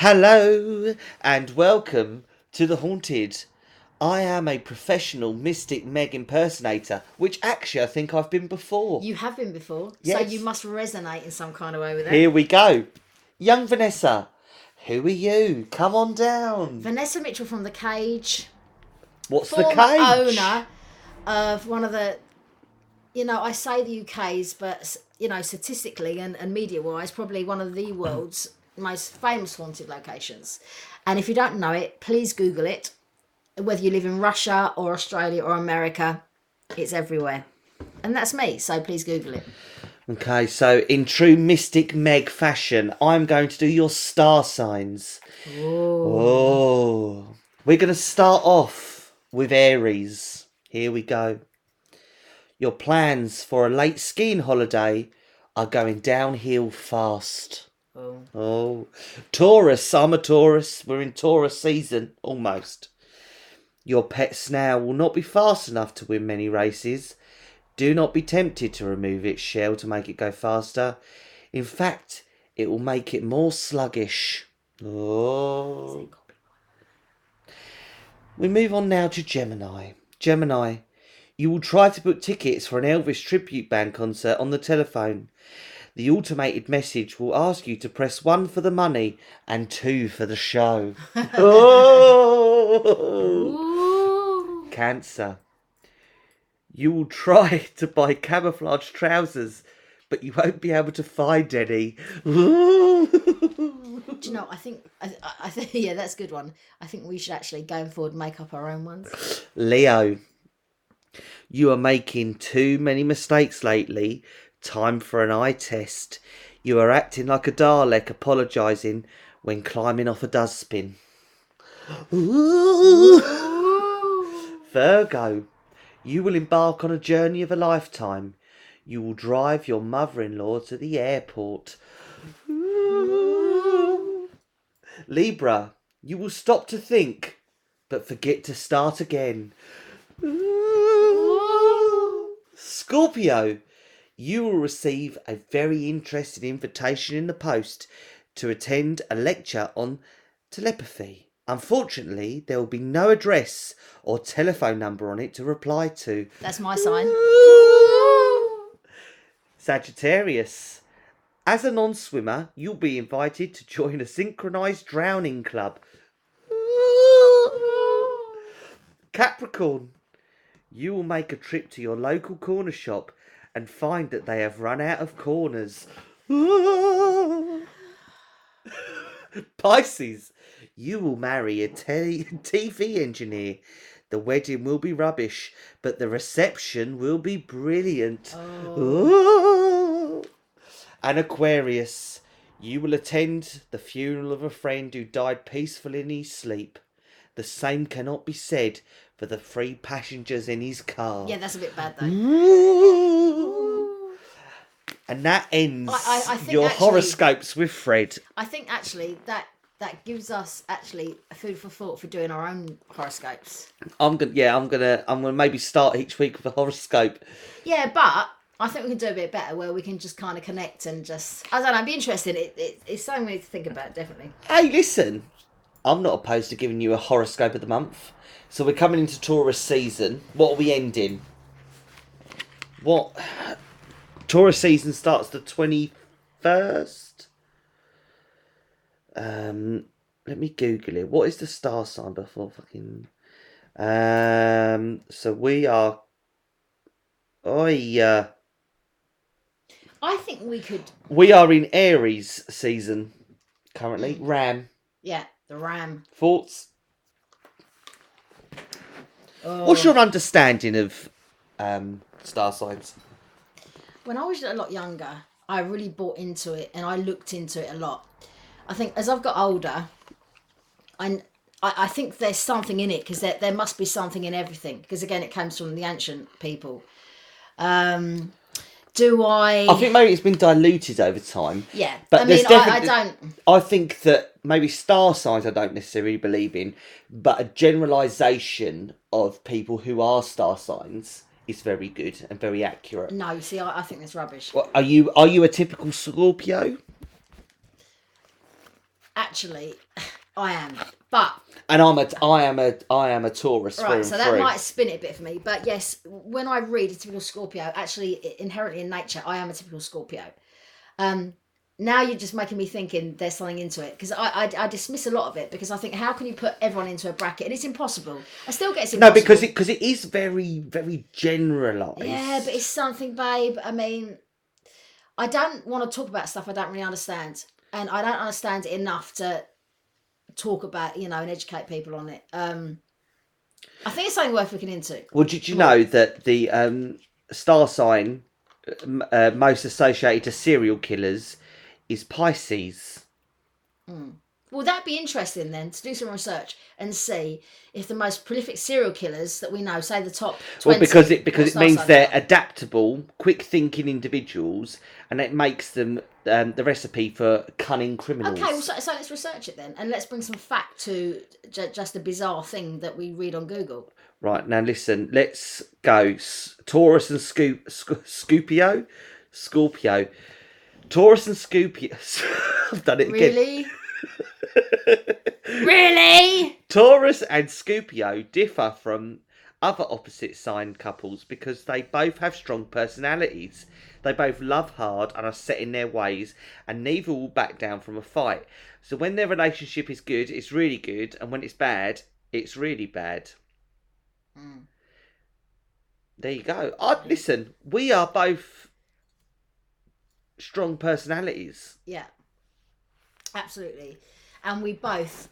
Hello and welcome to the Haunted. I am a professional Mystic Meg impersonator, which actually I think I've been before. You have been before, so you must resonate in some kind of way with it. Here we go. Young Vanessa, who are you? Come on down. Vanessa Mitchell from The Cage, What's the cage? owner of one of the, you know, I say the UK's, but you know, statistically and, and media wise, probably one of the world's most famous haunted locations. And if you don't know it, please Google it. Whether you live in Russia or Australia or America, it's everywhere. And that's me, so please Google it. Okay, so in true Mystic Meg fashion, I'm going to do your star signs. Oh. We're going to start off with Aries. Here we go. Your plans for a late skiing holiday are going downhill fast. Oh. Oh. Taurus, I'm a Taurus. We're in Taurus season, almost. Your pet snail will not be fast enough to win many races. Do not be tempted to remove its shell to make it go faster. In fact, it will make it more sluggish. Oh. We move on now to Gemini. Gemini, you will try to book tickets for an Elvis tribute band concert on the telephone. The automated message will ask you to press one for the money and two for the show. oh! Ooh. Cancer. You will try to buy camouflage trousers, but you won't be able to find any. Do you know? I think I, I- think yeah, that's a good one. I think we should actually going forward make up our own ones. Leo, you are making too many mistakes lately. Time for an eye test. You are acting like a Dalek apologising when climbing off a dustbin. Virgo, you will embark on a journey of a lifetime. You will drive your mother in law to the airport. Libra, you will stop to think, but forget to start again. Scorpio, you will receive a very interesting invitation in the post to attend a lecture on telepathy. Unfortunately, there will be no address or telephone number on it to reply to. That's my sign. Sagittarius. As a non swimmer, you'll be invited to join a synchronized drowning club. Capricorn. You will make a trip to your local corner shop and find that they have run out of corners. Pisces. You will marry a te- TV engineer. The wedding will be rubbish, but the reception will be brilliant. Ooh. And Aquarius, you will attend the funeral of a friend who died peacefully in his sleep. The same cannot be said for the three passengers in his car. Yeah, that's a bit bad though. And that ends I- I- I your actually- horoscopes with Fred. I think actually that that gives us actually food for thought for doing our own horoscopes. I'm gonna, yeah, I'm gonna, I'm gonna maybe start each week with a horoscope. Yeah, but I think we can do a bit better where we can just kind of connect and just I don't know, be interested. It, it, it's something we need to think about definitely. Hey, listen, I'm not opposed to giving you a horoscope of the month. So we're coming into Taurus season. What are we ending? What? Taurus season starts the 21st. Um, let me Google it. What is the star sign before fucking. Um, so we are. Oh, yeah. I think we could. We are in Aries season currently. Ram. Yeah, the ram. Thoughts? Oh. What's your understanding of um, star signs? When I was a lot younger, I really bought into it and I looked into it a lot. I think as I've got older, I, I, I think there's something in it because there, there must be something in everything because again it comes from the ancient people. Um, do I? I think maybe it's been diluted over time. yeah, but I mean I, I don't. I think that maybe star signs I don't necessarily believe in, but a generalisation of people who are star signs is very good and very accurate. No, see, I, I think that's rubbish. What, are you are you a typical Scorpio? Actually, I am. But And I'm a, I am a, I am a Taurus. right, so that through. might spin it a bit for me. But yes, when I read a typical Scorpio, actually inherently in nature, I am a typical Scorpio. Um, now you're just making me thinking there's something into it because I, I I dismiss a lot of it because I think how can you put everyone into a bracket and it's impossible. I still get No, because it because it is very very generalised. Yeah, but it's something, babe. I mean, I don't want to talk about stuff I don't really understand, and I don't understand it enough to talk about, you know, and educate people on it. Um, I think it's something worth looking into. Well, did you know that the um, star sign uh, uh, most associated to serial killers is Pisces? Well, that'd be interesting then to do some research and see if the most prolific serial killers that we know, say the top 20, Well, because it because it means they're adaptable, quick thinking individuals, and it makes them um, the recipe for cunning criminals. Okay, well, so, so let's research it then, and let's bring some fact to j- just a bizarre thing that we read on Google. Right now, listen. Let's go. S- Taurus and Scoop, Sc- Scorpio, Scorpio, Taurus and Scorpio. I've done it again. Really? really? Taurus and Scorpio differ from other opposite sign couples because they both have strong personalities. They both love hard and are set in their ways, and neither will back down from a fight. So when their relationship is good, it's really good, and when it's bad, it's really bad. Mm. There you go. I, listen, we are both strong personalities. Yeah, absolutely. And we both,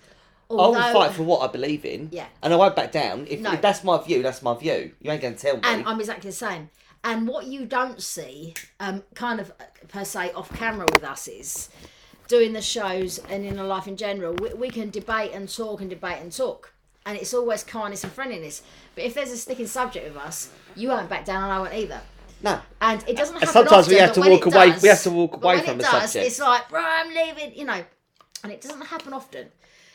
I will fight for what I believe in. Yeah. And I won't back down. If, No. if that's my view, that's my view. You ain't going to tell me. and I'm exactly the same. And what you don't see, um, kind of uh, per se off camera with us is doing the shows and in our life in general. We, we can debate and talk and debate and talk, and it's always kindness and friendliness. But if there's a sticking subject with us, you won't back down, and I won't either. No. And it doesn't happen sometimes we have to walk away- does- we have to walk away from it the does, subject. It's like, bro, I'm leaving, you know. And it doesn't happen often,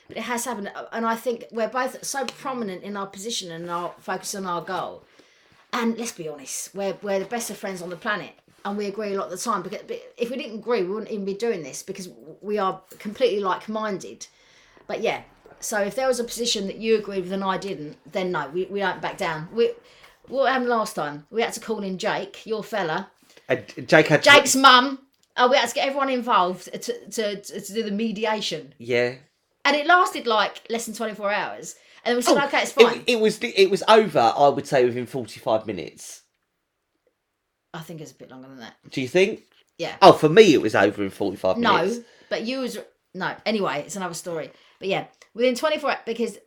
but it has happened. And I think we're both so prominent in our position and our focus on our goal. And let's be honest, we're we're the best of friends on the planet, and we agree a lot of the time. Because if we didn't agree, we wouldn't even be doing this because we are completely like-minded. But yeah, so if there was a position that you agreed with and I didn't, then no, we, we don't back down. We what happened last time? We had to call in Jake, your fella, uh, And Jake had to- Jake's mum. Oh, we had to get everyone involved to, to, to, to do the mediation. Yeah. And it lasted like less than 24 hours. And we said, Oh, okay, it's fine. It, it was it was over. I would say within forty five minutes. I think it's a bit longer than that. Do you think? Yeah. Oh, for me, it was over in forty five no, minutes. but you was. No, anyway, it's another story. But yeah, within 24 hours, because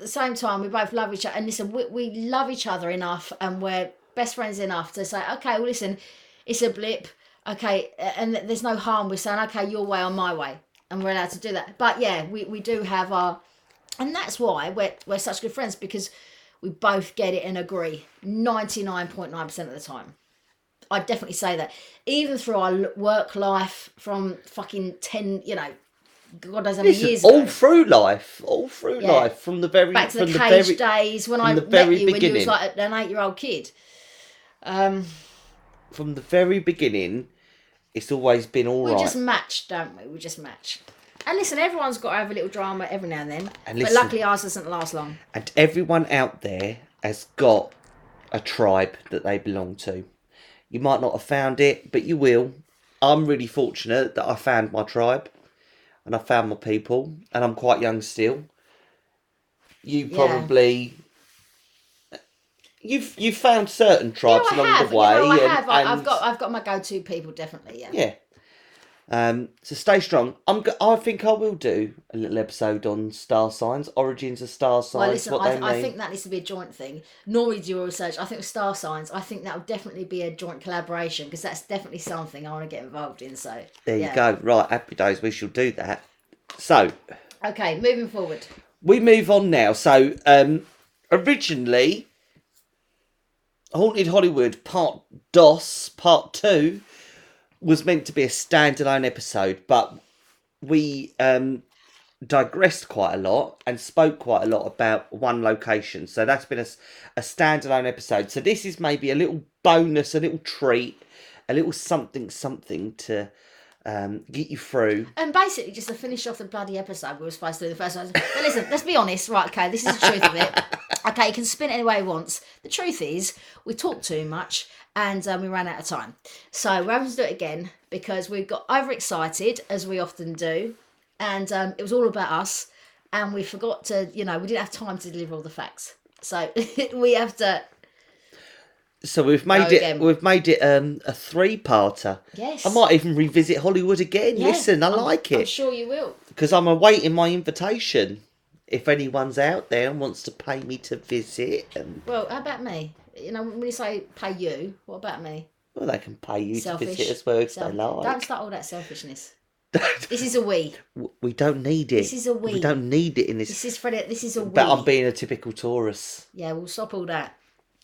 the same time, we both love each other. And listen, we, we love each other enough and we're best friends enough to say, okay, well, listen, it's a blip. Okay. And there's no harm with saying, okay, your way or my way. And we're allowed to do that. But yeah, we, we do have our. And that's why we're, we're such good friends because we both get it and agree 99.9% of the time. I definitely say that. Even through our work life from fucking 10, you know, God knows how many Listen, years all ago. through life, all through Yeah. life, from the very Back to from the cage very days when I the met very you when you was beginning. like an eight year old kid. Um, from the very beginning, it's always been all we right. just match, don't we? We just match. And listen, everyone's got to have a little drama every now and then. And but luckily ours doesn't last long. And everyone out there has got a tribe that they belong to. You might not have found it, but you will. I'm really fortunate that I found my tribe and I found my people, and I'm quite young still. You Yeah. probably. You've you've found certain tribes Yeah, along have. the way, you know, I and, have. I, I've got I've got my go to people definitely. Yeah. yeah. Um, so stay strong. I'm. Go- I think I will do a little episode on star signs, origins of star signs, Well, listen, what I, they mean. I think that needs to be a joint thing. Normally do your research. I think with star signs, I think that would definitely be a joint collaboration because that's definitely something I want to get involved in. So There yeah. you go. Right, happy days. We shall do that. So Okay, moving forward. we move on now. So um, originally, Haunted Hollywood Part DOS Part Two was meant to be a standalone episode, but we um, digressed quite a lot and spoke quite a lot about one location. So that's been a standalone episode. So this is maybe a little bonus, a little treat, a little something something to um, get you through. And basically, just to finish off the bloody episode, we were supposed to do the first one. But listen, let's be honest, right? Okay, this is the truth of it. Okay, you can spin it any way he wants. The truth is, we talk too much and um, we ran out of time. So we're having to do it again because we got overexcited, as we often do, and um, it was all about us, and we forgot to, you know, we didn't have time to deliver all the facts. So we have to, So we've made it. again. We've made it um, a three-parter. yes. I might even revisit Hollywood again. Yeah, Listen, I I'm- like it. I'm sure you will. because I'm awaiting my invitation. If anyone's out there and wants to pay me to visit, and Well, how about me? You know, when you say pay you, what about me? well, they can pay you Selfish. to visit Self- they like. Don't start all that selfishness. This is a we. we don't need it. This is a We we. don't need it in this. This is Freddie. This is a we. but I'm being a typical Taurus. Yeah, we'll stop all that.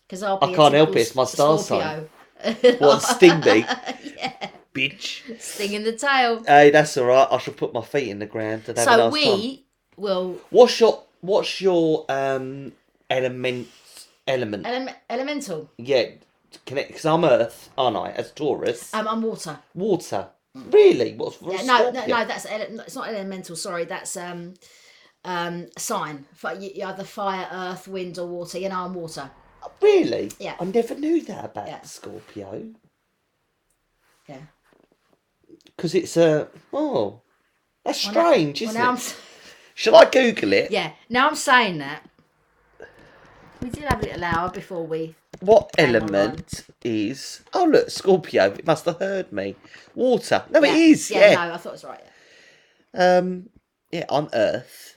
Because I'll be. I a can't help it, it's my star Scorpio. What sting me, yeah, bitch? sting in the tail. Hey, that's all right. I shall put my feet in the ground and have a So nice we time. will What's your What's your um element element? ele- elemental. yeah, connect because I'm Earth, aren't I? As Taurus, Um, I'm water. water. Really? What's a Yeah, no, no, Scorpio? no. That's ele- it's not elemental. Sorry, that's um, um, sign. For you, you're either fire, earth, wind, or water. You know, I'm water. Really? Yeah. I never knew that about Yeah. Scorpio Yeah. because it's a oh, that's Well, now- strange, well, isn't now it? I'm s- Shall I Google it? Yeah. Now I'm saying that. We did have a little hour before we. What on, element is? Oh look, Scorpio. It must have heard me. Water. No, it is. Yeah, Yeah. no, I thought it was right. Yeah. Um. Yeah, I'm Earth.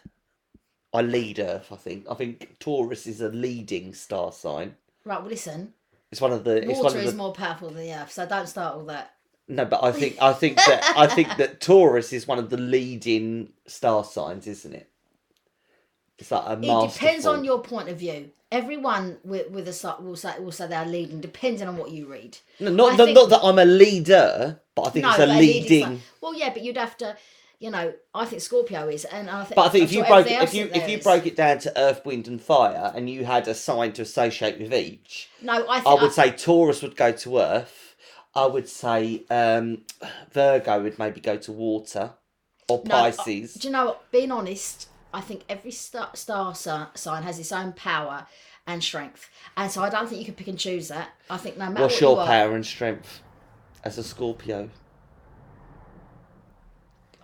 I lead Earth. I think. I think Taurus is a leading star sign. Right. Well, listen. It's one of the. It's one Water of is the. more powerful than the earth, so don't start all that. No, but I think I think that I think that Taurus is one of the leading star signs, isn't it? It's like a It depends on your point of view. Everyone with, with a will say will say they're leading, depending on what you read. No, not I not, think- not that I'm a leader, but I think it's a leading. like- well, yeah, but you'd have to, you know, I think Scorpio is, and I think. But I think I'm if you sure broke it, if you if you is. broke it down to Earth, Wind, and Fire, and you had a sign to associate with each, no, I, I would say Taurus would go to Earth. I would say um, Virgo would maybe go to Water, or No, I- Pisces. Do you know what? Being honest, I think every star, star sign has its own power and strength, and so I don't think you can pick and choose that. I think no matter what. What's what your you are, power and strength as a Scorpio?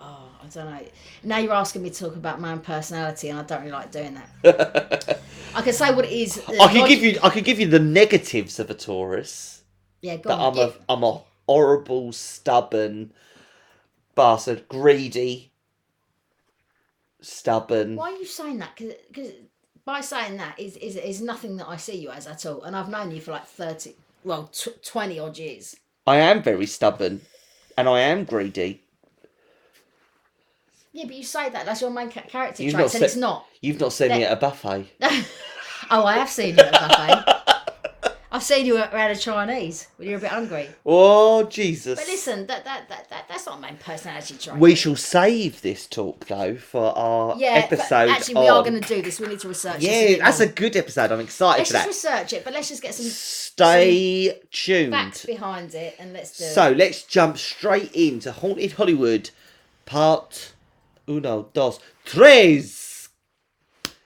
oh, I don't know. Now you're asking me to talk about my own personality, and I don't really like doing that. I can say what it is. I can log- give you I can give you the negatives of a Taurus. Yeah, go That on. I'm give- I'm a horrible, stubborn bastard, greedy, stubborn. Why are you saying that? Because by saying that is, is is nothing that I see you as at all, and I've known you for like thirty, well, tw- twenty odd years. I am very stubborn, and I am greedy. Yeah, but you say that that's your main ca- character You've traits, not and said- it's not. You've not seen me at a buffet. oh, I have seen you at a buffet. I've seen you around a Chinese when you're a bit hungry. Oh Jesus! But listen, that that, that, that that's not my personality trait. we shall save this talk though for our yeah, episode. actually, we are going to do this. We need to research. Yeah, bit that's a good episode. I'm excited for that. Let's for just that. research it, but let's just get some Stay tuned. facts behind it, and let's do it. So let's jump straight into Haunted Hollywood, part uno, dos, tres.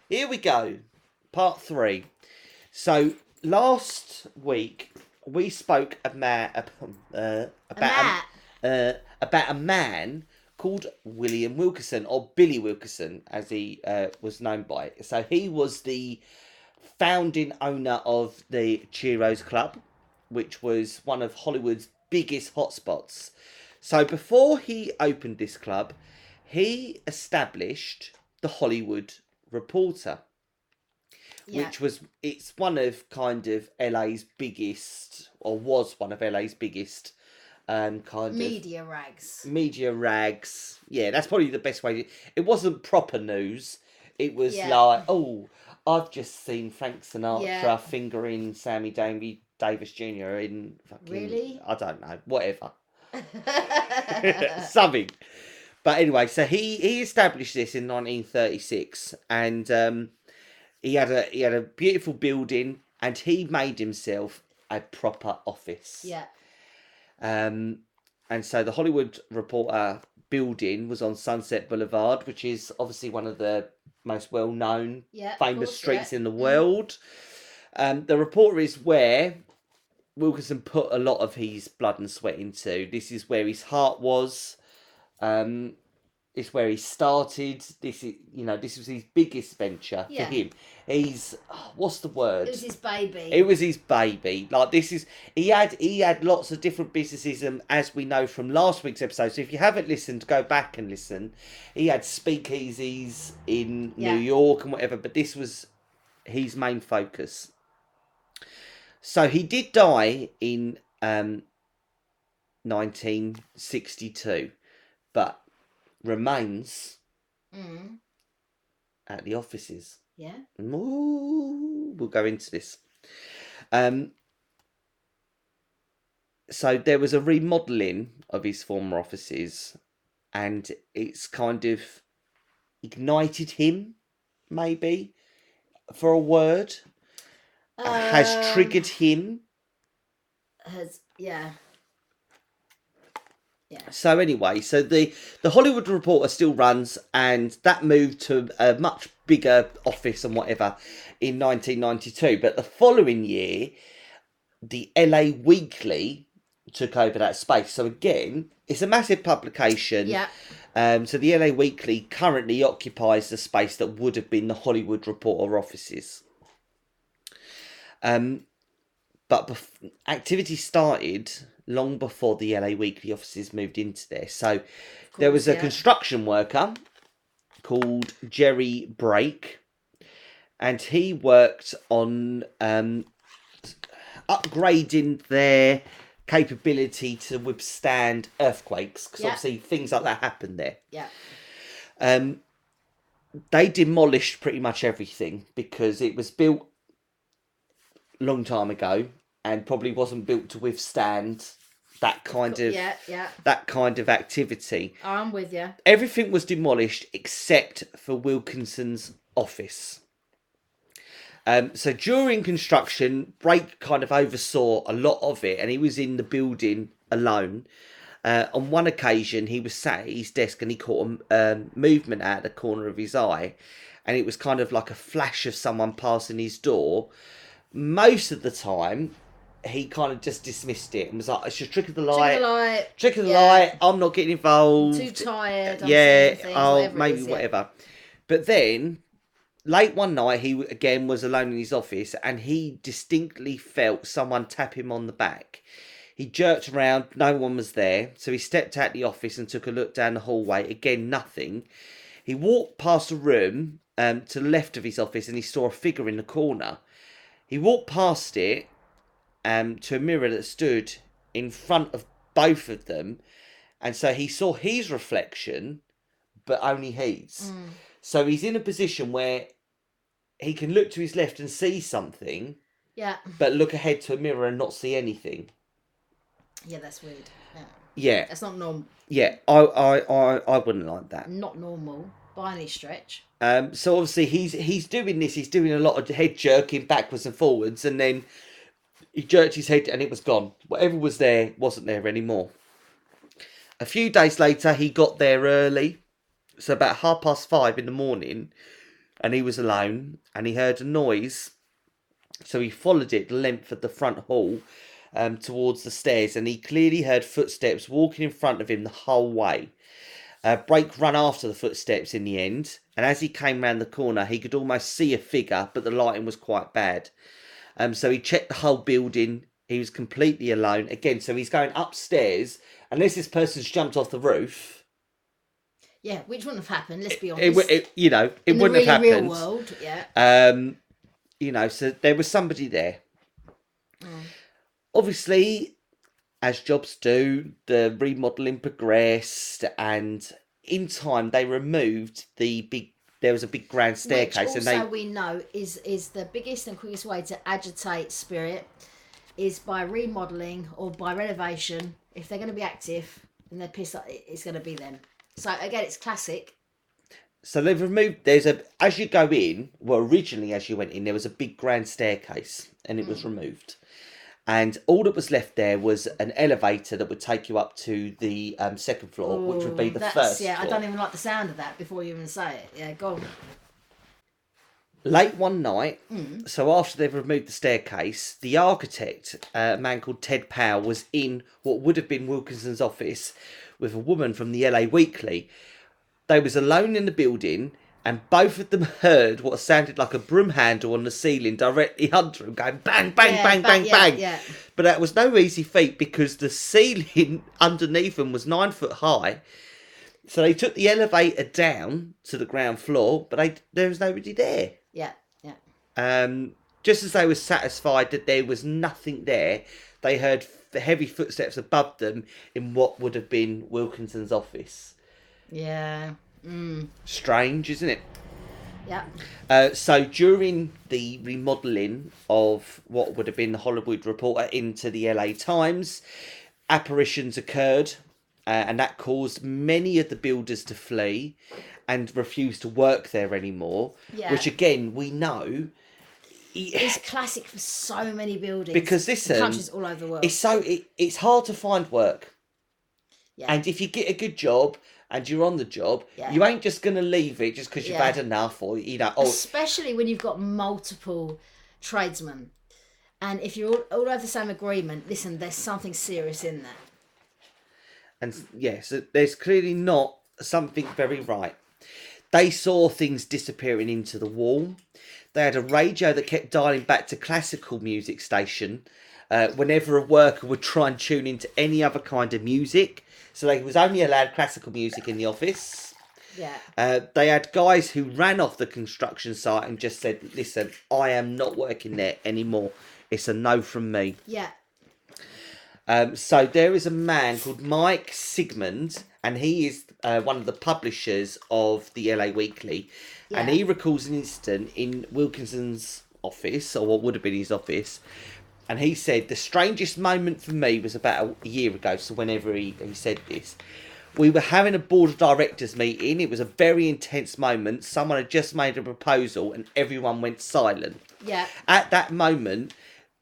Here we go, part three. So last week we spoke about uh, about Matt. uh, about a man called William Wilkerson or Billy Wilkerson, as he uh, was known by. So he was the founding owner of the Ciro's Club, which was one of Hollywood's biggest hotspots. So before he opened this club, he established the Hollywood Reporter, Yeah. which was it's one of kind of LA's biggest or was one of LA's biggest um kind of media rags. media rags. Yeah, that's probably the best way. To, it wasn't proper news. It was Yeah. like, oh, I've just seen Frank Sinatra Yeah. fingering Sammy Davy Davis Jr. in fucking. Really? I don't know. Whatever. Something. But anyway, so he he established this in 1936, and um, he had a he had a beautiful building, and he made himself a proper office. yeah. Um, and so the Hollywood Reporter building was on Sunset Boulevard, which is obviously one of the most well known, Yeah. famous course, streets yeah. in the Mm. world. Um, the Reporter is where Wilkinson put a lot of his blood and sweat into. This is where his heart was. Um, it's where he started. This is, you know, this was his biggest venture Yeah. for him. He's, oh, what's the word? It was his baby. It was his baby. Like this is he had he had lots of different businesses, and as we know from last week's episode. So if you haven't listened, go back and listen. He had speakeasies in Yeah. New York and whatever, but this was his main focus. So he did die in um, 1962, but remains Mm. at the offices. Yeah. Ooh, we'll go into this. Um, so there was a remodeling of his former offices, and it's kind of ignited him, maybe, for a word, has Um, triggered him. Has yeah. So anyway, so the the Hollywood Reporter still runs, and that moved to a much bigger office and whatever in 1992. But the following year, the LA Weekly took over that space. So again, it's a massive publication. Yeah. Um, so the LA Weekly currently occupies the space that would have been the Hollywood Reporter offices. Um, but bef- activity started long before the LA Weekly offices moved into there. So there was a yeah. construction worker called Jerry Brake, and he worked on um, upgrading their capability to withstand earthquakes because Yeah. obviously things like that happen there. Yeah. Um, they demolished pretty much everything because it was built a long time ago and probably wasn't built to withstand that kind of Yeah. Yeah. that kind of activity. I'm with you. Everything was demolished except for Wilkinson's office. Um, so during construction, Brake kind of oversaw a lot of it, and he was in the building alone. Uh, on one occasion, he was sat at his desk and he caught a um, movement out of the corner of his eye, and it was kind of like a flash of someone passing his door. Most of the time, he kind of just dismissed it and was like, "It's just trick of the light, Trick of the light. trick of the Yeah. light. I'm not getting involved." Too tired. I'm yeah, things, oh, whatever maybe is, yeah. whatever. But then, late one night, he again was alone in his office, and he distinctly felt someone tap him on the back. He jerked around, no one was there, so he stepped out the office and took a look down the hallway. Again, nothing. He walked past a room um, to the left of his office, and he saw a figure in the corner. He walked past it um, to a mirror that stood in front of both of them, and so he saw his reflection, but only his. Mm. So he's in a position where he can look to his left and see something, Yeah. but look ahead to a mirror and not see anything. Yeah, that's weird. Yeah. Yeah, That's not normal. yeah, I, I, I, I wouldn't like that. Not normal by any stretch. Um, so obviously he's he's doing this. He's doing a lot of head jerking backwards and forwards, and then he jerked his head and it was gone. Whatever was there wasn't there anymore. A few days later, he got there early, so about half past five in the morning, and he was alone, and he heard a noise. So he followed it the length of the front hall um, towards the stairs, and he clearly heard footsteps walking in front of him the whole way. Uh, Brake ran after the footsteps in the end, and as he came round the corner, he could almost see a figure, but the lighting was quite bad. Um, so he checked the whole building. He was completely alone again. So he's going upstairs, unless this person's jumped off the roof. Yeah, which wouldn't have happened. Let's be honest. It, it you know, it In wouldn't really have happened. real world, yeah. Um, you know, so there was somebody there. Mm. Obviously, as jobs do, the remodeling progressed, and in time they removed the big. There was a big grand staircase, Which and also they we know is is the biggest and quickest way to agitate spirit is by remodeling or by renovation. If they're going to be active and they're pissed, off, it's going to be them. So again, it's classic. so they've removed. There's a as you go in. Well, originally as you went in, there was a big grand staircase, and it Mm. was removed. And all that was left there was an elevator that would take you up to the um, second floor, which would be the first. Yeah, I don't even like the sound of that before you even say it. Yeah, go on. Late one night, Mm. so after they've removed the staircase, the architect, uh, a man called Ted Powell, was in what would have been Wilkinson's office with a woman from the LA Weekly. They was alone in the building, and both of them heard what sounded like a broom handle on the ceiling directly under them, going bang, bang, Yeah, bang, ba- bang, yeah, bang. yeah. But that was no easy feat because the ceiling underneath them was nine foot high. So they took the elevator down to the ground floor, but they, there was nobody there. Yeah, yeah. Um, just as they were satisfied that there was nothing there, they heard heavy footsteps above them in what would have been Wilkinson's office. Yeah. Mm. Strange, isn't it? Yeah. Uh, so during the remodelling of what would have been the Hollywood Reporter into the LA Times, apparitions occurred, uh, and that caused many of the builders to flee and refuse to work there anymore. Yeah. Which again, we know. It's classic for so many buildings. Because this countries all over the world. It's so it, it's hard to find work, yeah. and if you get a good job and you're on the job, Yeah. you ain't just gonna leave it just because you've Yeah. had enough, or you know, oh, Especially when you've got multiple tradesmen. And if you're all, all over the same agreement, listen, there's something serious in that. and yes, there's clearly not something very right. They saw things disappearing into the wall. They had a radio that kept dialing back to classical music station uh, whenever a worker would try and tune into any other kind of music. So they was only allowed classical music in the office. Yeah. Uh, they had guys who ran off the construction site and just said, "Listen, I am not working there anymore. It's a no from me." Yeah. Um, so there is a man called Mike Sigman, and he is uh, one of the publishers of the LA Weekly, and he recalls an incident in Wilkinson's office, or what would have been his office. And he said the strangest moment for me was about a year ago. So whenever he, he said this, we were having a board of directors meeting. It was a very intense moment. Someone had just made a proposal, and everyone went silent. Yeah. At that moment,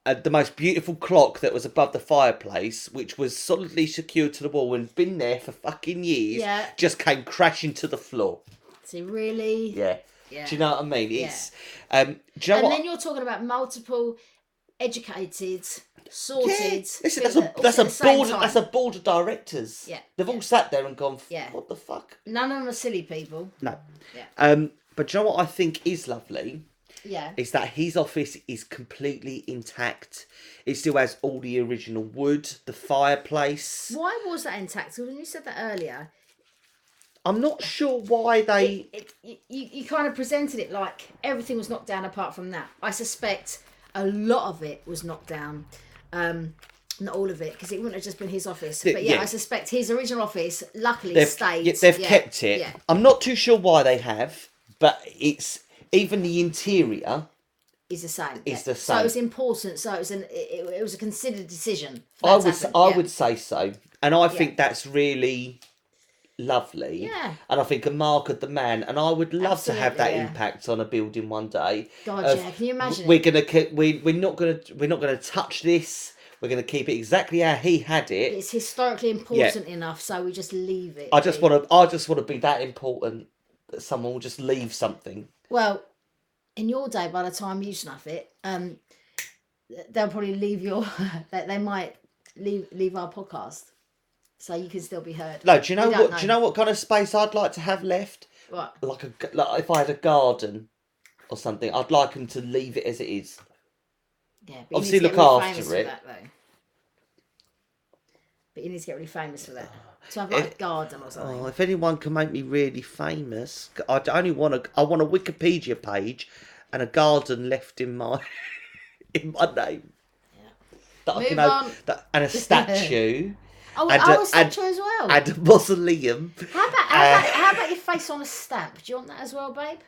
uh, the most beautiful clock that was above the fireplace, which was solidly secured to the wall and been there for fucking years, Yeah. just came crashing to the floor. See, really? Yeah. Yeah. Do you know what I mean? It's um. Do you know and what? then you're talking about multiple educated, sorted. yeah. Listen, that's a that's a board. time. That's a board of directors. Yeah, They've yeah. all sat there and gone. Yeah. What the fuck? None of them are silly people. No. Yeah. Um. But you know what I think is lovely? Yeah. is that his office is completely intact. It still has all the original wood, the fireplace. Why was that intact? 'Cause when you said that earlier, I'm not sure why they. it, you, you you kind of presented it like everything was knocked down apart from that. I suspect a lot of it was knocked down. Um, not all of it, because it wouldn't have just been his office. But yeah, yeah. I suspect his original office luckily They've, stayed. they've Yeah, kept it. Yeah. I'm not too sure why they have, but it's even the interior. is the same. Is the So same. it was important. So it was an it, it- was a considered decision. I would I would say so, and I think that's really lovely. Yeah. And I think a mark of the man, and I would love to have that yeah. impact on a building one day. God, of, yeah. Can you imagine? We're gonna we we're not gonna we're not gonna touch this. We're gonna keep it exactly how he had it. It's historically important enough, so we just leave it. I just want to. I just want to be that important that someone will just leave something. Well, in your day, by the time you snuff it, um, they'll probably leave your. they, they might leave leave our podcast, so you can still be heard. No, do you know what? don't Do you know what kind of space I'd like to have left? What? Like a like if I had a garden or something, I'd like them to leave it as it is. Yeah. Obviously need to get look really after it. That. But you need to get really famous for that. To have like It- a garden or something. Oh, if anyone can make me really famous, I only want a. I want a Wikipedia page and a garden left in my in my name. Yeah. That I Move can have- that, and a statue oh, I uh, was and- statue as well. and a mausoleum. How about, how, Uh, about, how about your face on a stamp? Do you want that as well, babe?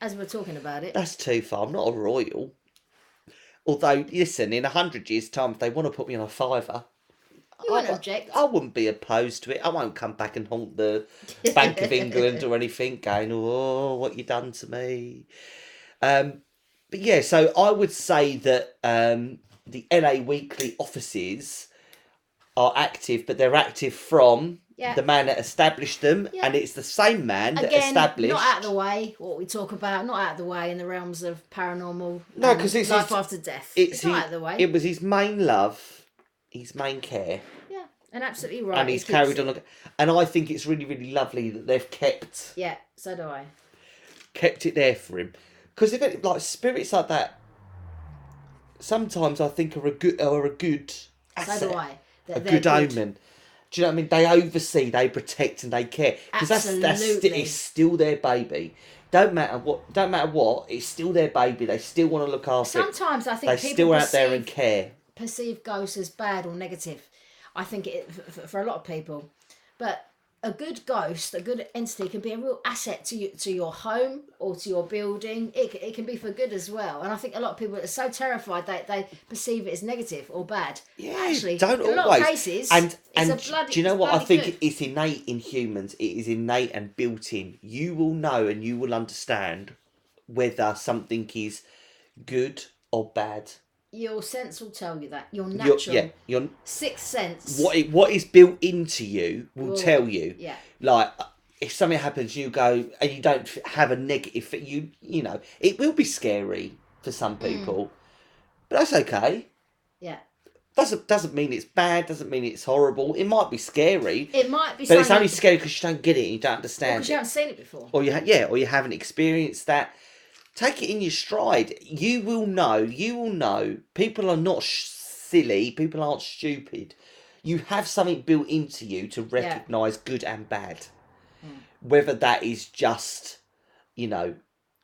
As we're talking about it. That's too far. I'm not a royal. Although, listen, in a hundred years' time, if they want to put me on a fiver, You won't I, object. I wouldn't be opposed to it. I won't come back and haunt the Bank of England or anything, going, "Oh, what you done to me." Um, but yeah, so I would say that um, the LA Weekly offices are active, but they're active from Yeah. the man that established them, Yeah. and it's the same man that established. not out of the way. What we talk about, not out of the way in the realms of paranormal. No, and 'cause it's- life it's- after death. it's It's, not he- out of the way. It was his main love, his main care, yeah, and absolutely right. and he's keeps carried on. And I think it's really, really lovely that they've kept Yeah, so do I. kept it there for him. Because if it like spirits like that, sometimes I think are a good are a good So asset, do I. A they're good, omen. Do you know what I mean? They oversee, they protect, and they care because that's that's it's still their baby. Don't matter what, don't matter what, it's still their baby. They still want to look after it. Sometimes I think They people still out there and care. perceive ghosts as bad or negative. I think it for, for a lot of people, but a good ghost, a good entity, can be a real asset to you, to your home or to your building. It, it can be for good as well. And I think a lot of people are so terrified that they perceive it as negative or bad. Yeah, Actually, don't in a lot always. of cases, and it's and a bloody, do you know what I think? good. It's innate in humans. It is innate and built in. You will know and you will understand whether something is good or bad. Your sense will tell you that. Your Your- natural yeah, your sixth sense. what it, what is built into you will tell you. Yeah. Like if something happens, you go and you don't have a negative. You you know it will be scary for some Mm. people, but that's okay. Yeah. Doesn't doesn't mean it's bad. Doesn't mean it's horrible. It might be scary, It might be but it's only scary because you don't get it. and You don't understand because you haven't seen it before. or you ha- yeah, or you haven't experienced that. Take it in your stride. You will know. You will know. People are not sh- silly. People aren't stupid. You have something built into you to recognise good and bad. Hmm. Whether that is just, you know,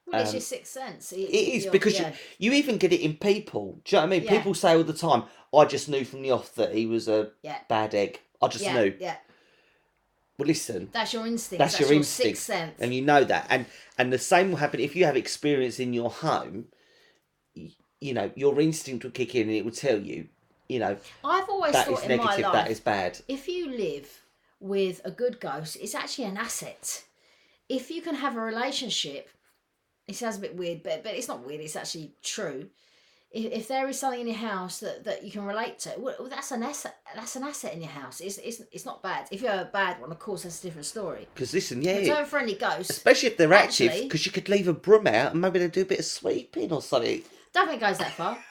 Well, it's um, your sixth sense. it is because yeah. you, you even get it in people. Do you know what I mean? Yeah. People say all the time, "I just knew from the off that he was a Yeah. bad egg. I just yeah, knew." Yeah, Well, listen, that's your instinct. That's That's, your your, instinct, sixth sense. and you know that and and the same will happen if you have experience in your home you know your instinct will kick in and it will tell you you know I've always that thought is in my life, that is bad if you live with a good ghost, it's actually an asset. If you can have a relationship, it sounds a bit weird, but but it's not weird. It's actually true. If, if there is something in your house that, that you can relate to, well, well, that's an asset. That's an asset in your house. It's, it's it's not bad. If you're a bad one, of course, that's a different story. because listen yeah a friendly ghost, especially if they're active because you could leave a broom out and maybe they do a bit of sweeping or something don't think it goes that far.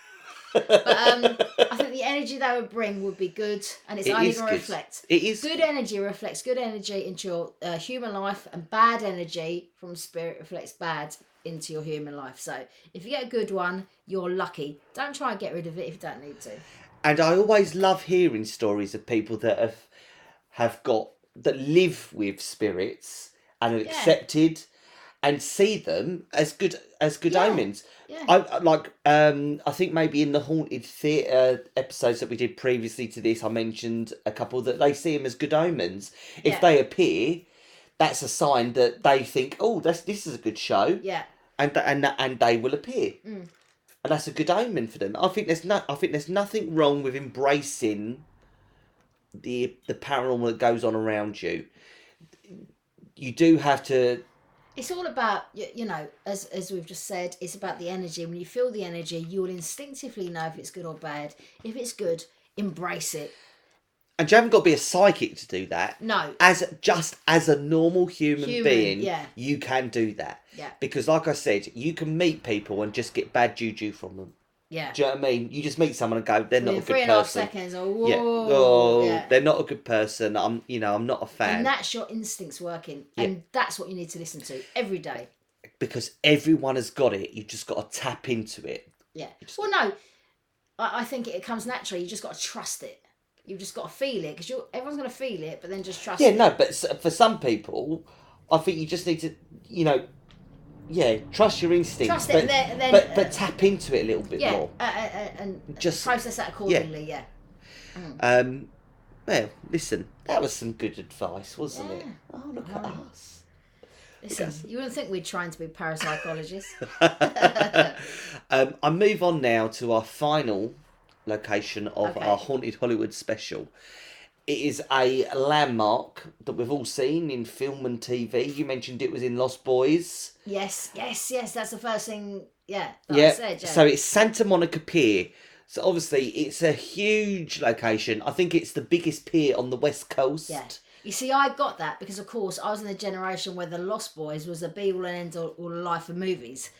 But um, I think the energy they would bring would be good, and it's It only going to reflect. it is Good energy reflects good energy into your uh, human life, and bad energy from spirit reflects bad into your human life. So if you get a good one, you're lucky. Don't try and get rid of it if you don't need to. and I always love hearing stories of people that have have got that live with spirits and are Yeah. accepted and see them as good as good Yeah. omens. Yeah. I like um I think maybe in the haunted theatre episodes that we did previously to this I mentioned a couple that they see them as good omens. If they appear, that's a sign that they think, oh, that's this is a good show, Yeah. and and and they will appear, Mm. and that's a good omen for them. I think there's no, I think there's nothing wrong with embracing the the paranormal that goes on around you. You do have to It's all about you, you know, as as we've just said, it's about the energy. When you feel the energy, you will instinctively know if it's good or bad. If it's good, embrace it. And you haven't got to be a psychic to do that. No. As just as a normal human, Human, being, yeah. you can do that. Yeah. Because, like I said, you can meet people and just get bad juju from them. Yeah. Do you know what I mean? You just meet someone and go, they're not a good three and a half person. seconds. Oh, whoa. Yeah. Oh, yeah. they're not a good person. I'm, you know, I'm not a fan And that's your instincts working. And that's what you need to listen to every day. because everyone has got it. You've just got to tap into it. Yeah. Well, no, I, I think it comes naturally. You just got to trust it. You've just got to feel it because everyone's going to feel it, but then just trust Yeah, it. no, but for some people, I think you just need to, you know, yeah, trust your instincts, Trust but, then- then, but uh, but tap into it a little bit Yeah. more. Uh, uh, uh, and Just- process that accordingly. Yeah. Um, well, listen, that was some good advice, wasn't it? Oh, look at us. Listen, you wouldn't think we're trying to be parapsychologists. um, I move on now to our final location of Okay. our haunted Hollywood special. It is a landmark that we've all seen in film and TV. You mentioned it was in Lost Boys. yes, yes, yes. That's the first thing. Yeah. That I yeah. said. Yeah. So it's Santa Monica Pier. So obviously, it's a huge location. I think it's the biggest pier on the west coast. Yeah. You see, I got that because, of course, I was in the generation where The Lost Boys was a be all and end all, all life of movies.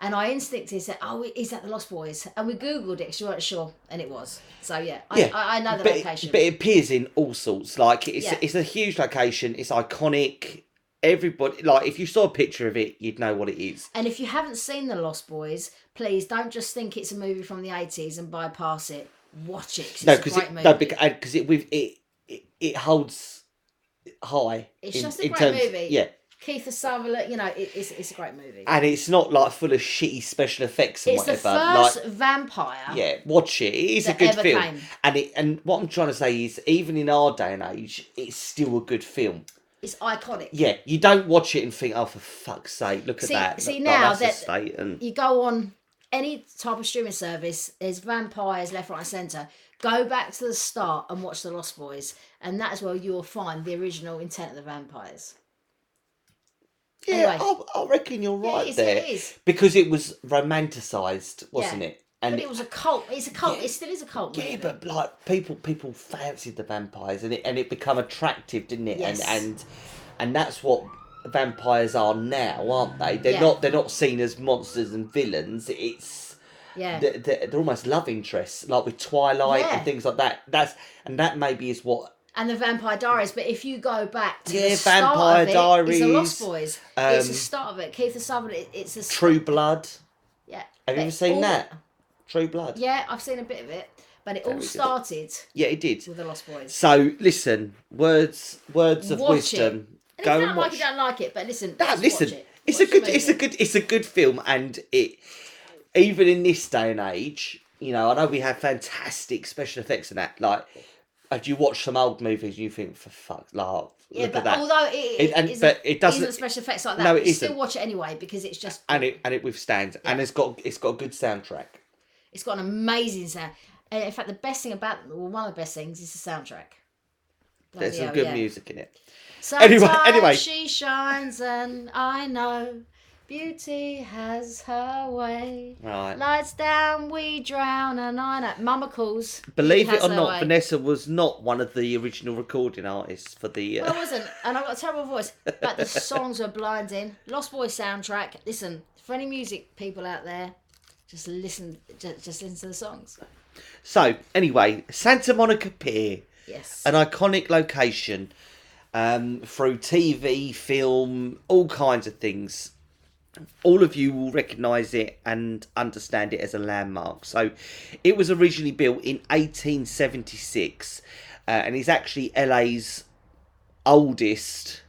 And I instinctively said, "Oh, is that the Lost Boys?" And we googled it because we weren't sure, and it was. So yeah, I, Yeah, I, I know the but location. It, but it appears in all sorts. Like it's Yeah. it's a huge location. It's iconic. Everybody like if you saw a picture of it, you'd know what it is. and if you haven't seen The Lost Boys, please don't just think it's a movie from the eighties and bypass it. Watch it. 'cause No, because it movie. no because it with it, it it holds high. It's in, just a great terms, movie. Yeah, Keith Sutherland, you know, it, it's it's a great movie. and it's not like full of shitty special effects and it's the first like vampire. yeah, watch it. It is a that good ever film. came. And it and what I'm trying to say is, even in our day and age, it's still a good film. It's iconic. Yeah, you don't watch it and think, oh, for fuck's sake, look See- at that. see Like, now that's a that- state and you go on any type of streaming service, there's vampires left, right, and centre. Go back to the start and watch The Lost Boys, and that is where you'll find the original intent of the vampires. Yeah, Anyway. I, I reckon you're right it is, there it is. because it was romanticised, wasn't Yeah. it? And But it was a cult. It's a cult. Yeah. It still is a cult. yeah, but like people, people fancied the vampires, and it and it become attractive, didn't it? Yes. And and and that's what vampires are now, aren't they? They're Yeah. not. They're not seen as monsters and villains. It's yeah, they're, they're, they're almost love interests, like with Twilight Yeah. and things like that. That's and that maybe is what and the Vampire Diaries. But if you go back to Yeah, the start Vampire of it, it's the Lost Diaries, Boys. it's um, the start of it. Keith Sutherland. it- It's a True Blood. Yeah. Have you ever seen that? True Blood. Yeah, I've seen a bit of it, but it all good. started Yeah, it did. with the Lost Boys. So listen, words words of Watch wisdom. And Go if you and don't like watch. it, don't like it. But listen, No, listen. it. It's Watch a good. It's a good. It's a good film, and it even in this day and age, you know, I know we have fantastic special effects and that. Like, if you watch some old movies, and you think, for fuck, like, Yeah, look but at that, although it, It- it, and- isn't, but it doesn't- isn't special effects like that, No, it you still watch it anyway because it's just and it and it withstands, and it's got it's got a good soundtrack. it's got an amazing sound. And in fact, the best thing about well, one of the best things is the soundtrack. There's some hell, good yeah. music in it. Sometimes Anyway- anyway. she shines, and I know beauty has her way. Right. Lights down, we drown, and I know. Mama calls. Believe it or not, way. Vanessa was not one of the original recording artists for the. Well, Uh, I wasn't, and I've got a terrible voice, but the songs were blinding. Lost Boys soundtrack. Listen, for any music people out there, just listen, just, just listen to the songs. so anyway, Santa Monica Pier, Yes. an iconic location, um, through TV, film, all kinds of things. All of you will recognise it and understand it as a landmark. So, it was originally built in 1876, uh, and is actually LA's oldest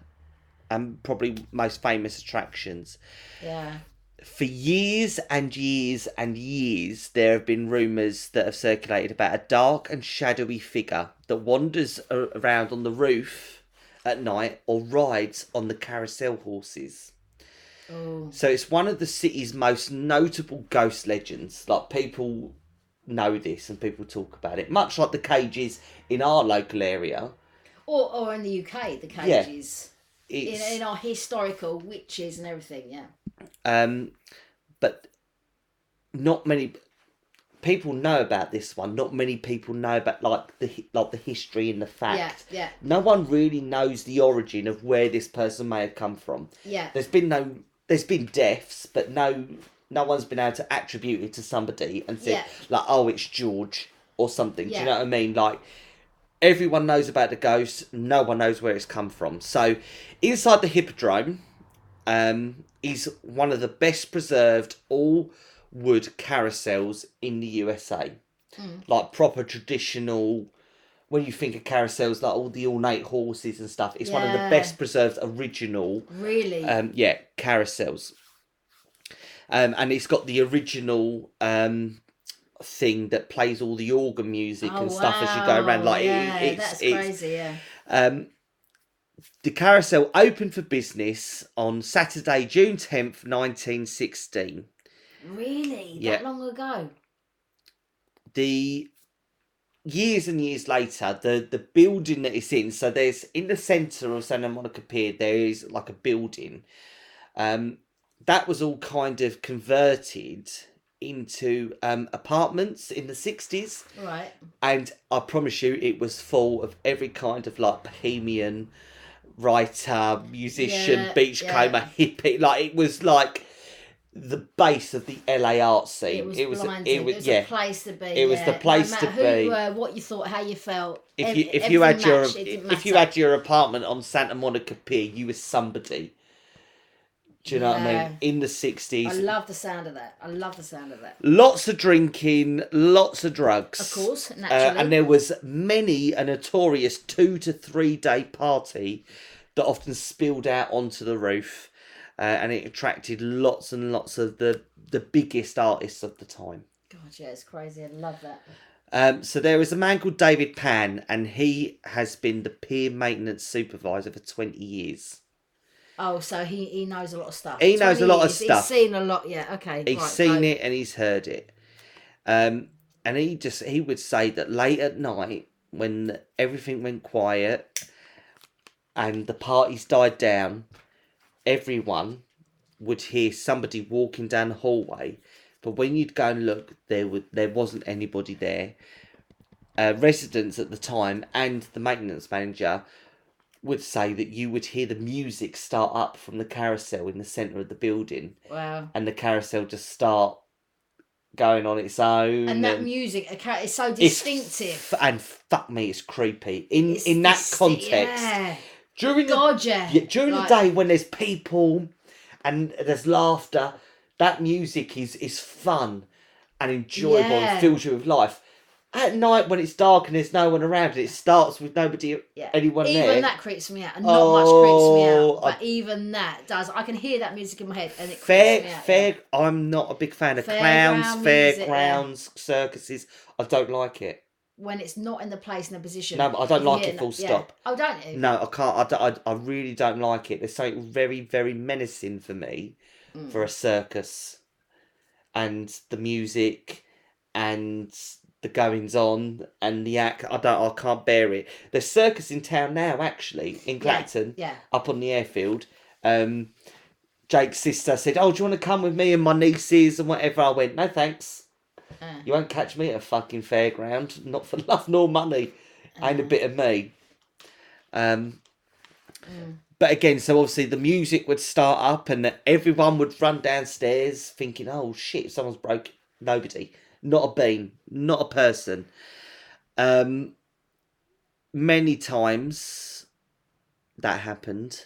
and probably most famous attractions. yeah. for years and years and years, there have been rumours that have circulated about a dark and shadowy figure that wanders around on the roof at night or rides on the carousel horses. Oh. So it's one of the city's most notable ghost legends. Like people know this and people talk about it, much like the cages in our local area. Or, or in the UK, the Yeah. cages. In, It's in our historical witches and everything, yeah. Um, but not many people know about this one. Not many people know about like the like the history and the fact. Yeah, yeah, No one really knows the origin of where this person may have come from. yeah. There's been no, there's been deaths, but no, no one's been able to attribute it to somebody and say Yeah. like, oh, it's George or something. Do you know what I mean? Like. Everyone knows about the ghost. No one knows where it's come from. So, inside the hippodrome, um, is one of the best preserved all wood carousels in the USA. Mm. Like proper traditional. When you think of carousels, like all the ornate horses and stuff, it's one of the best preserved original. Really? Um, yeah, carousels. Um, and it's got the original um thing that plays all the organ music and stuff as you go around. wow, Like it- it's, that's it's crazy, yeah. um, the carousel opened for business on Saturday, June 10th, 1916. Really? Yeah. That long ago? The years and years later, the, the building that it's in, so there's in the centre of Santa Monica Pier, there is like a building. Um, that was all kind of converted into um, apartments in the 60s Right. and I promise you, it was full of every kind of like bohemian writer, musician, Yeah, beachcomber, hippie. Like it was like the base of the LA art scene. It was it was, blinding. it was, it was yeah. a place to be. It was the place no to who be. you were, what you thought, how you felt. If you if you had everything your matched, it didn't if you had your apartment on Santa Monica Pier, you were somebody. Do you know what I mean? In the sixties, I love the sound of that. I love the sound of that. lots of drinking, lots of drugs. Of course, Uh, naturally. and there was many a notorious two to three day party that often spilled out onto the roof, uh, and it attracted lots and lots of the the biggest artists of the time. God, yeah, it's crazy. I love that. Um, so there is a man called David Pan, and he has been the pier maintenance supervisor for twenty years. Oh, so he, he knows a lot of stuff. He knows a 20 lot of stuff. He's seen a lot. Yeah. Okay. He's right, seen go. it and he's heard it. Um, and he just he would say that late at night when everything went quiet and the parties died down, everyone would hear somebody walking down the hallway. But when you'd go and look, there would there wasn't anybody there. Uh, residents at the time and the maintenance manager would say that you would hear the music start up from the carousel in the centre of the building Wow. and the carousel just start going on its own. And that and music is so distinctive. f- and fuck me, it's creepy. In It's in that context, Yeah. During the yeah. during Like- the day when there's people and there's laughter, that music is is fun and enjoyable Yeah. and fills you with life. At night when it's dark and there's no one around, it starts with nobody, Yeah. anyone even there. that creeps me out. And not much creeps me Oh, out. But even that does. I can hear that music in my head and it Fair, creeps me out. fair. yeah. I'm not a big fan of Fairground clowns, fairgrounds, circuses. I don't like it. When it's not in the place and the position. No, but I don't like it full that- yeah. stop. Oh, don't you? No, I can't. I, don't- I, I really don't like it. There's something very, very menacing for me Mm. for a circus, and the music, and the goings on, and the act. I don't. I can't bear it. There's circus in town now, actually, in Clacton, Yeah. up on the airfield. Um, Jake's sister said, "Oh, do you want to come with me and my nieces and whatever?" I went, "No, thanks. Uh. You won't catch me at a fucking fairground. Not for love nor money. Ain't a bit of me." Um, but again, so obviously the music would start up and everyone would run downstairs thinking, "Oh shit, someone's broke." Nobody, not a bean, not a person. Um, many times that happened,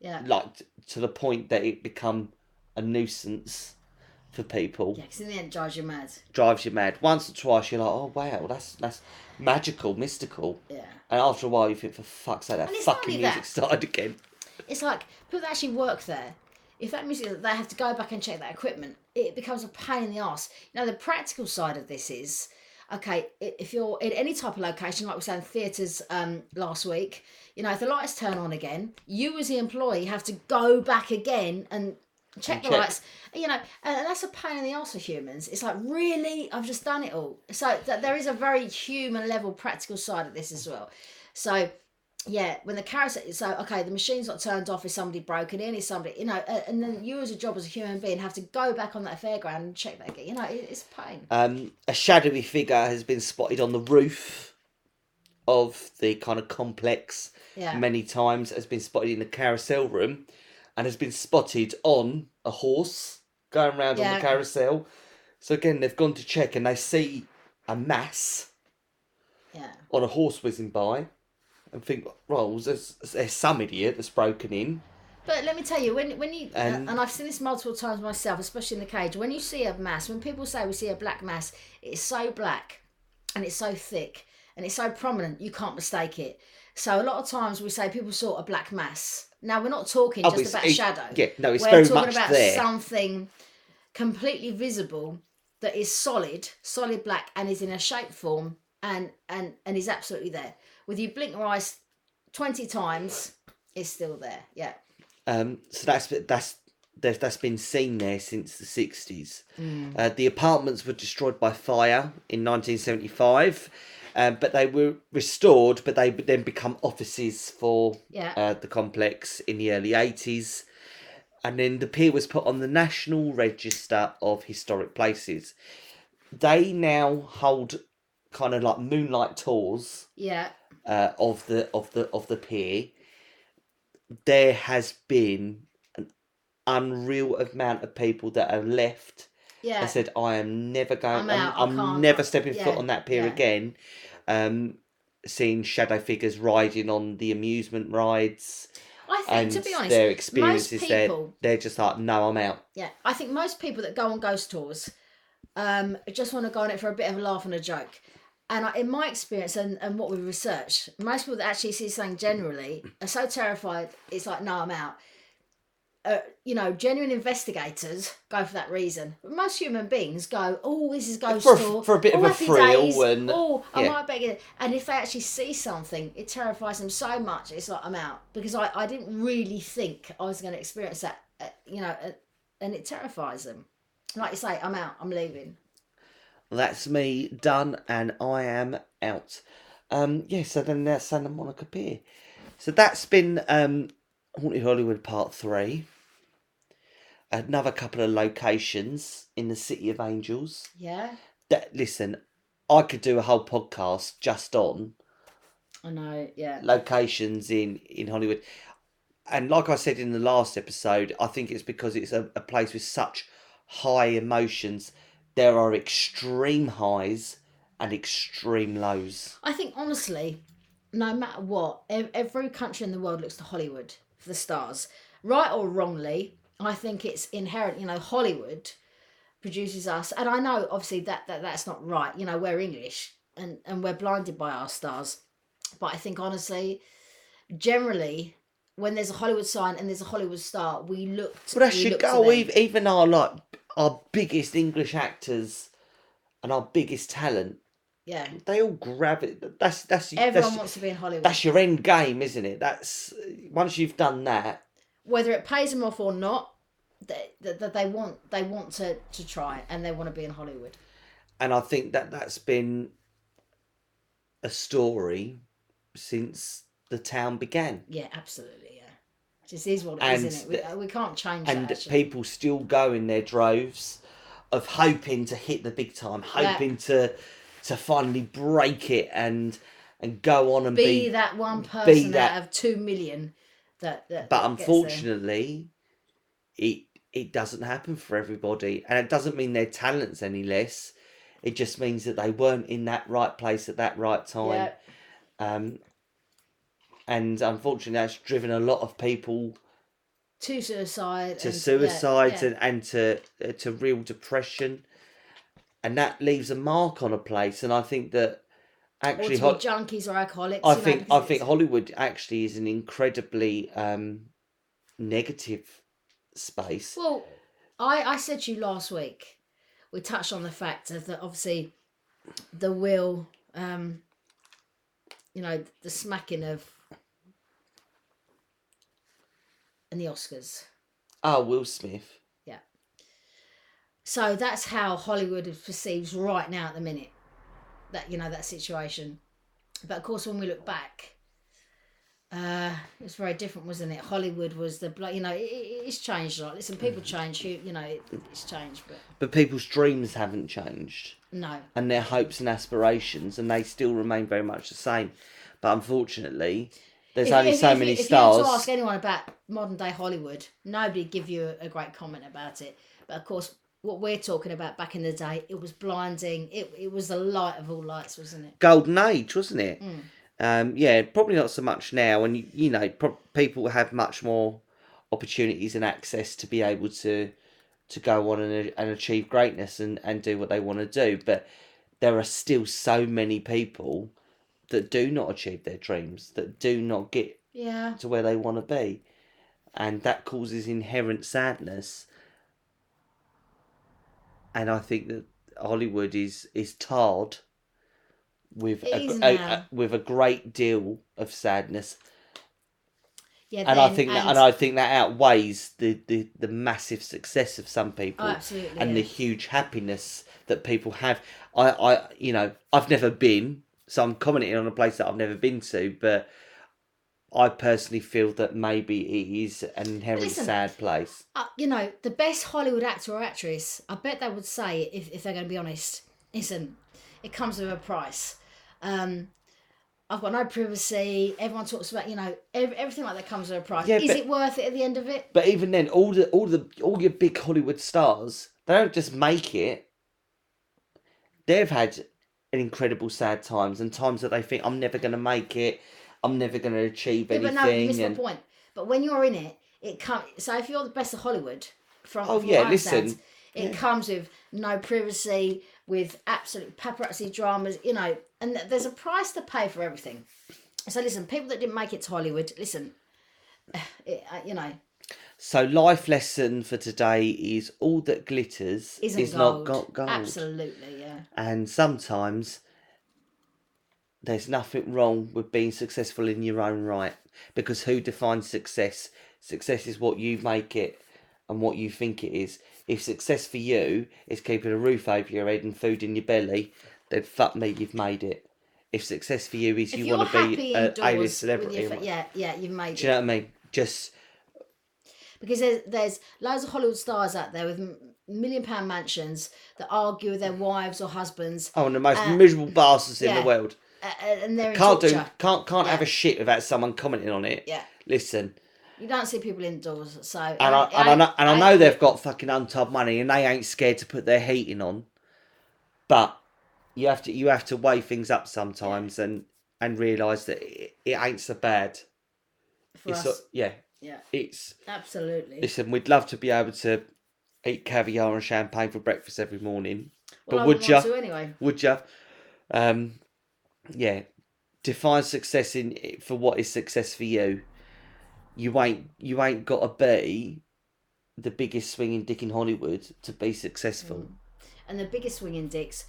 Yeah. like to the point that it become a nuisance for people. Yeah, because in the end, it drives you mad. Drives you mad. Once or twice, you're like, "Oh wow, that's that's magical, mystical." Yeah. And after a while, you think, "For fuck's sake, that And it's not fucking music that. started again." It's like people that actually work there. If that music, they have to go back and check that equipment. It becomes a pain in the ass. You know, the practical side of this is, okay, if you're in any type of location, like we said in theatres um, last week, you know, if the lights turn on again, you as the employee have to go back again and check the check. lights. You know, and that's a pain in the ass for humans. It's like, really, I've just done it all. So th- there is a very human level practical side of this as well. So yeah, when the carousel, so okay, the machine's not turned off. Is somebody broken in? Is somebody, you know, uh, and then you as a job as a human being have to go back on that fairground and check that again. You know, it, it's a pain. Um, a shadowy figure has been spotted on the roof of the kind of complex Yeah. many times. Has been spotted in the carousel room, and has been spotted on a horse going around on the carousel. So again, they've gone to check, and they see a mass Yeah. on a horse whizzing by, and think, "Well, there's, there's some idiot that's broken in." But let me tell you, when when you uh, And- and I've seen this multiple times myself, especially in the cage. When you see a mass, when people say we see a black mass, it's so black, and it's so thick, and it's so prominent, you can't mistake it. So a lot of times we say people saw a black mass. Now we're not talking Oh, just about shadow. yeah, no, it's we're very talking much about there. something completely visible that is solid, solid black, and is in a shape form, and and and is absolutely there. With you blink your eyes twenty times, it's still there. Yeah. Um, so that's that's that's that's been seen there since the sixties. Uh, the apartments were destroyed by fire in nineteen seventy five, um, but they were restored. But they would then become offices for Yeah. uh, the complex in the early eighties. and then the pier was put on the National Register of Historic Places. They now hold kind of like moonlight tours Yeah. uh, of the of the of the pier. There has been an unreal amount of people that have left Yeah. and said, "I am never going. I'm I'm, out, I'm, never stepping foot on that pier yeah. again." Um, seeing shadow figures riding on the amusement rides I think, and to be honest, their experiences, they're people- they're just like, "No, I'm out." Yeah, I think most people that go on ghost tours um, just want to go on it for a bit of a laugh and a joke. And I, in my experience and, and what we researched, most people that actually see something generally are so terrified, it's like, no, I'm out. Uh, you know, genuine investigators go for that reason. But most human beings go, oh, this is ghost For a- tour. for a bit of oh, a thrill and- oh, I yeah. might beg it. And if they actually see something, it terrifies them so much. It's like I'm out because I, I didn't really think I was going to experience that. Uh, you know, uh, and it terrifies them. Like you say, I'm out. I'm leaving. That's me done, and I am out. Um, yeah, so then there's Santa Monica Pier. So that's been um, Haunted Hollywood Part Three. Another couple of locations in the City of Angels. Yeah, That listen, I could do a whole podcast just on I know. Yeah, locations in in Hollywood. And like I said in the last episode, I think it's because it's a, a place with such high emotions. There are extreme highs and extreme lows. I think honestly, no matter what, every country in the world looks to Hollywood for the stars, right or wrongly. I think it's inherent. You know, Hollywood produces us, and I know obviously that, that that's not right. You know, we're English and and we're blinded by our stars, but I think honestly, generally. When there's a Hollywood sign and there's a Hollywood star, we look. To, we your look to Even, even our like our biggest English actors and our biggest talent, Yeah, they all gravitate. That's that's everyone that's, wants to be in Hollywood. that's your end game, isn't it? That's once you've done that. whether it pays them off or not, that they, they, want they want to, to try and they want to be in Hollywood. and I think that that's been a story since the town began, Yeah, absolutely. Yeah, just is what it And is, isn't it? We, we can't change and that. People still go in their droves of hoping to hit the big time, Yeah. hoping to to finally break it and and go on and be, be. that one person that- out of two million that. that but that unfortunately, it it doesn't happen for everybody, and it doesn't mean their talents any less. It just means that they weren't in that right place at that right time. yeah, Um, and unfortunately, that's driven a lot of people to suicide, to and- yeah, suicides yeah. and, and to uh, to real depression, and that leaves a mark on a place. And I think that actually, Ho- junkies or alcoholics. I know, think I think Hollywood actually is an incredibly um, negative space. Well, I, I said to you last week, we touched on the fact of that obviously the will, um, you know, the smacking of, and the Oscars. Oh, Will Smith. Yeah. So that's how Hollywood perceives right now at the minute. That you know that situation, but of course when we look back, uh, it was very different, wasn't it? Hollywood was the you know it, it- it's changed a lot. Listen, people change. You you know it, it's changed, but But people's dreams haven't changed. no. and their hopes and aspirations, and they still remain very much the same. But unfortunately, there's If- only if- so if many you, if you were stars. to ask anyone about modern day Hollywood, nobody'd give you a, a great comment about it. But of course, what we're talking about back in the day, it was blinding. It it was the light of all lights, wasn't it? Golden age, wasn't it? Mm. Um, yeah, probably not so much now, and you, you know, pro- people have much more opportunities and access to be able to to go on and, and achieve greatness and, and do what they want to do. But there are still so many people that do not achieve their dreams, that do not get Yeah. to where they want to be, and that causes inherent sadness. And I think that Hollywood is is tarred with a, a- a- with a great deal of sadness, Yeah. and I then- think that and I think that outweighs the, the, the massive success of some people oh, and yeah. the huge happiness that people have. I, I, you know, I've never been, so I'm commenting on a place that I've never been to, but I personally feel that maybe it is an inherently sad place. uh, you know, the best Hollywood actor or actress, I bet they would say, if, if they're going to be honest, listen, it comes with a price. Um, I've got no privacy. Everyone talks about, you know, ev- everything like that comes at a price. Yeah, Is but- it worth it at the end of it? But even then, all the all the all your big Hollywood stars, they don't just make it. They've had an incredible sad times and times that they think I'm never going to make it. I'm never going to achieve Yeah, anything. but no, you missed and my point. But when you're in it, it comes. So if you're the best of Hollywood, from Oh, from yeah, what I understand, listen, it comes with no privacy, with absolute paparazzi dramas, you know, and th- there's a price to pay for everything. So listen, people that didn't make it to Hollywood, listen, it, uh, you know, So life lesson for today is all that glitters isn't is gold. not go- gold. Absolutely, yeah. And sometimes there's nothing wrong with being successful in your own right. Because who defines success? Success is what you make it and what you think it is. If success for you is keeping a roof over your head and food in your belly, then fuck me, you've made it. If success for you is If you want to be a A-list celebrity, your and fa- what- yeah, yeah, you've made do it. you know what I mean? Just because there's, there's loads of Hollywood stars out there with million pound mansions that argue with their wives or husbands, oh, and the most Uh, miserable bastards in the world. uh, and they're Can't do, can't can't have a shit without someone commenting on it. Yeah, Listen, you don't see people indoors, so and I, and I know and I know they've got fucking untold money and they ain't scared to put their heating on, but you have to you have to weigh things up sometimes and and realise that it, it ain't so bad. for It's us, so- yeah, yeah, it's absolutely. listen. We'd love to be able to eat caviar and champagne for breakfast every morning, well, but would ya? anyway? Would you? Um, yeah. Define success in for what is success for you. You ain't you ain't got to be the biggest swinging dick in Hollywood to be successful. And the biggest swinging dicks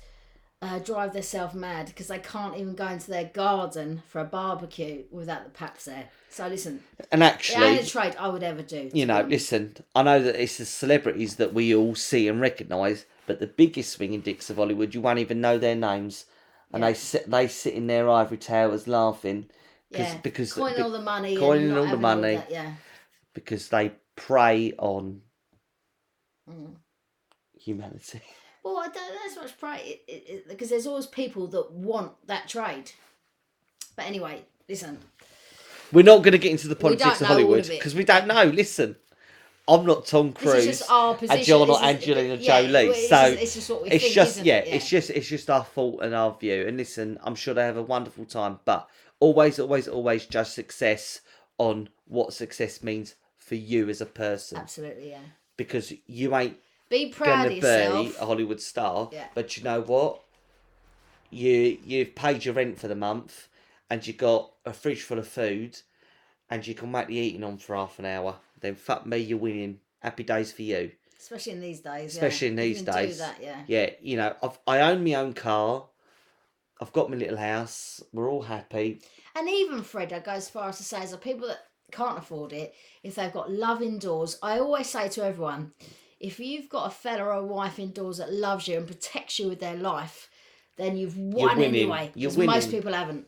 uh, drive themselves mad because they can't even go into their garden for a barbecue without the paps there. So listen, And it actually, ain't a trade I would ever do. you know, listen, I know that it's the celebrities that we all see and recognise, but the biggest swinging dicks of Hollywood, you won't even know their names, and Yeah. they sit they sit in their ivory towers laughing. yeah, because coining all the money, coining all the money. that, yeah. because they prey on Mm. humanity. Well, I don't know so much pride because there's always people that want that trade. But anyway, listen, We're not going to get into the politics of Hollywood because we don't know. Listen, I'm not Tom this Cruise, is just our position. and you're not Angelina yeah, Jolie. it's so just, it's just what we it's think, just yeah, it? it's just it's just our fault and our view. And listen, I'm sure they have a wonderful time, but always, always, always judge success on what success means for you as a person, absolutely yeah. because you ain't Be proud gonna of yourself. be a Hollywood star. Yeah. But you know what? You you've paid your rent for the month, and you got a fridge full of food, and you can make the eating on for half an hour. Then fuck me, you're winning. Happy days for you. Especially in these days. yeah. Especially in You these days. that, yeah. Yeah, you know, I've I own my own car. I've got my little house. We're all happy. And even Fred, I go as far as to say, as the people that can't afford it, if they've got love indoors, I always say to everyone, if you've got a fella or a wife indoors that loves you and protects you with their life, then you've won anyway. You're 'cause most people haven't.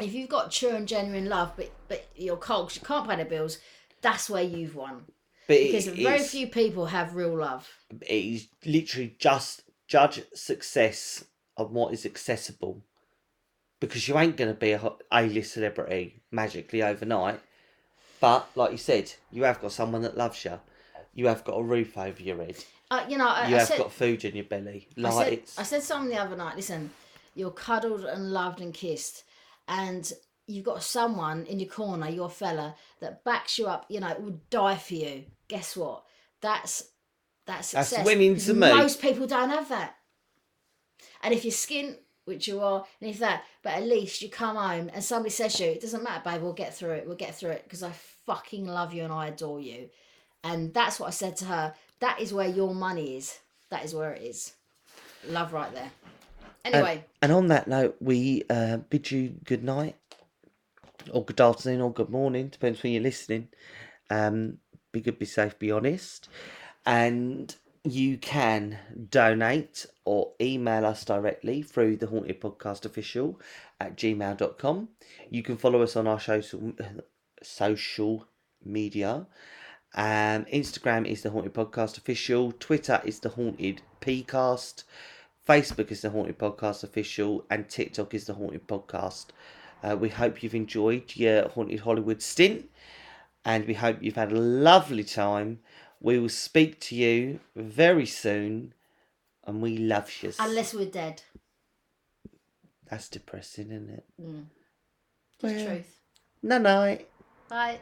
If you've got true and genuine love, but but you're cold 'cause you can't pay the bills, that's where you've won. But it Because very few people have real love. it is literally just judge success on what is accessible because you ain't going to be a ho- A-list celebrity magically overnight but like you said you have got someone that loves you you have got a roof over your head Uh, you know, I, you I have said, got food in your belly I said, it's I said something the other night. Listen, you're cuddled and loved and kissed, and you've got someone in your corner, your fella, that backs you up. You know, would die for you. Guess what? That's that's That's success. winning to me. Most people don't have that. And if you're skint, which you are, and if that, but at least you come home and somebody says to you, it doesn't matter, babe. We'll get through it. We'll get through it because I fucking love you and I adore you. And that's what I said to her. That is where your money is. That is where it is. Love right there. Anyway, and on that note we uh, bid you good night or good afternoon or good morning depends when you're listening um, be good be safe be honest and you can donate or email us directly through the haunted podcast official at gmail.com you can follow us on our social social media. Um, Instagram is the Haunted Podcast Official. Twitter is the Haunted Pcast. Facebook is the Haunted Podcast Official. And TikTok is the Haunted Podcast. Uh, we hope you've enjoyed your Haunted Hollywood stint. And we hope you've had a lovely time. We will speak to you very soon. And we love you. Unless we're dead. That's depressing, isn't it? Just Well, truth. No night. Bye.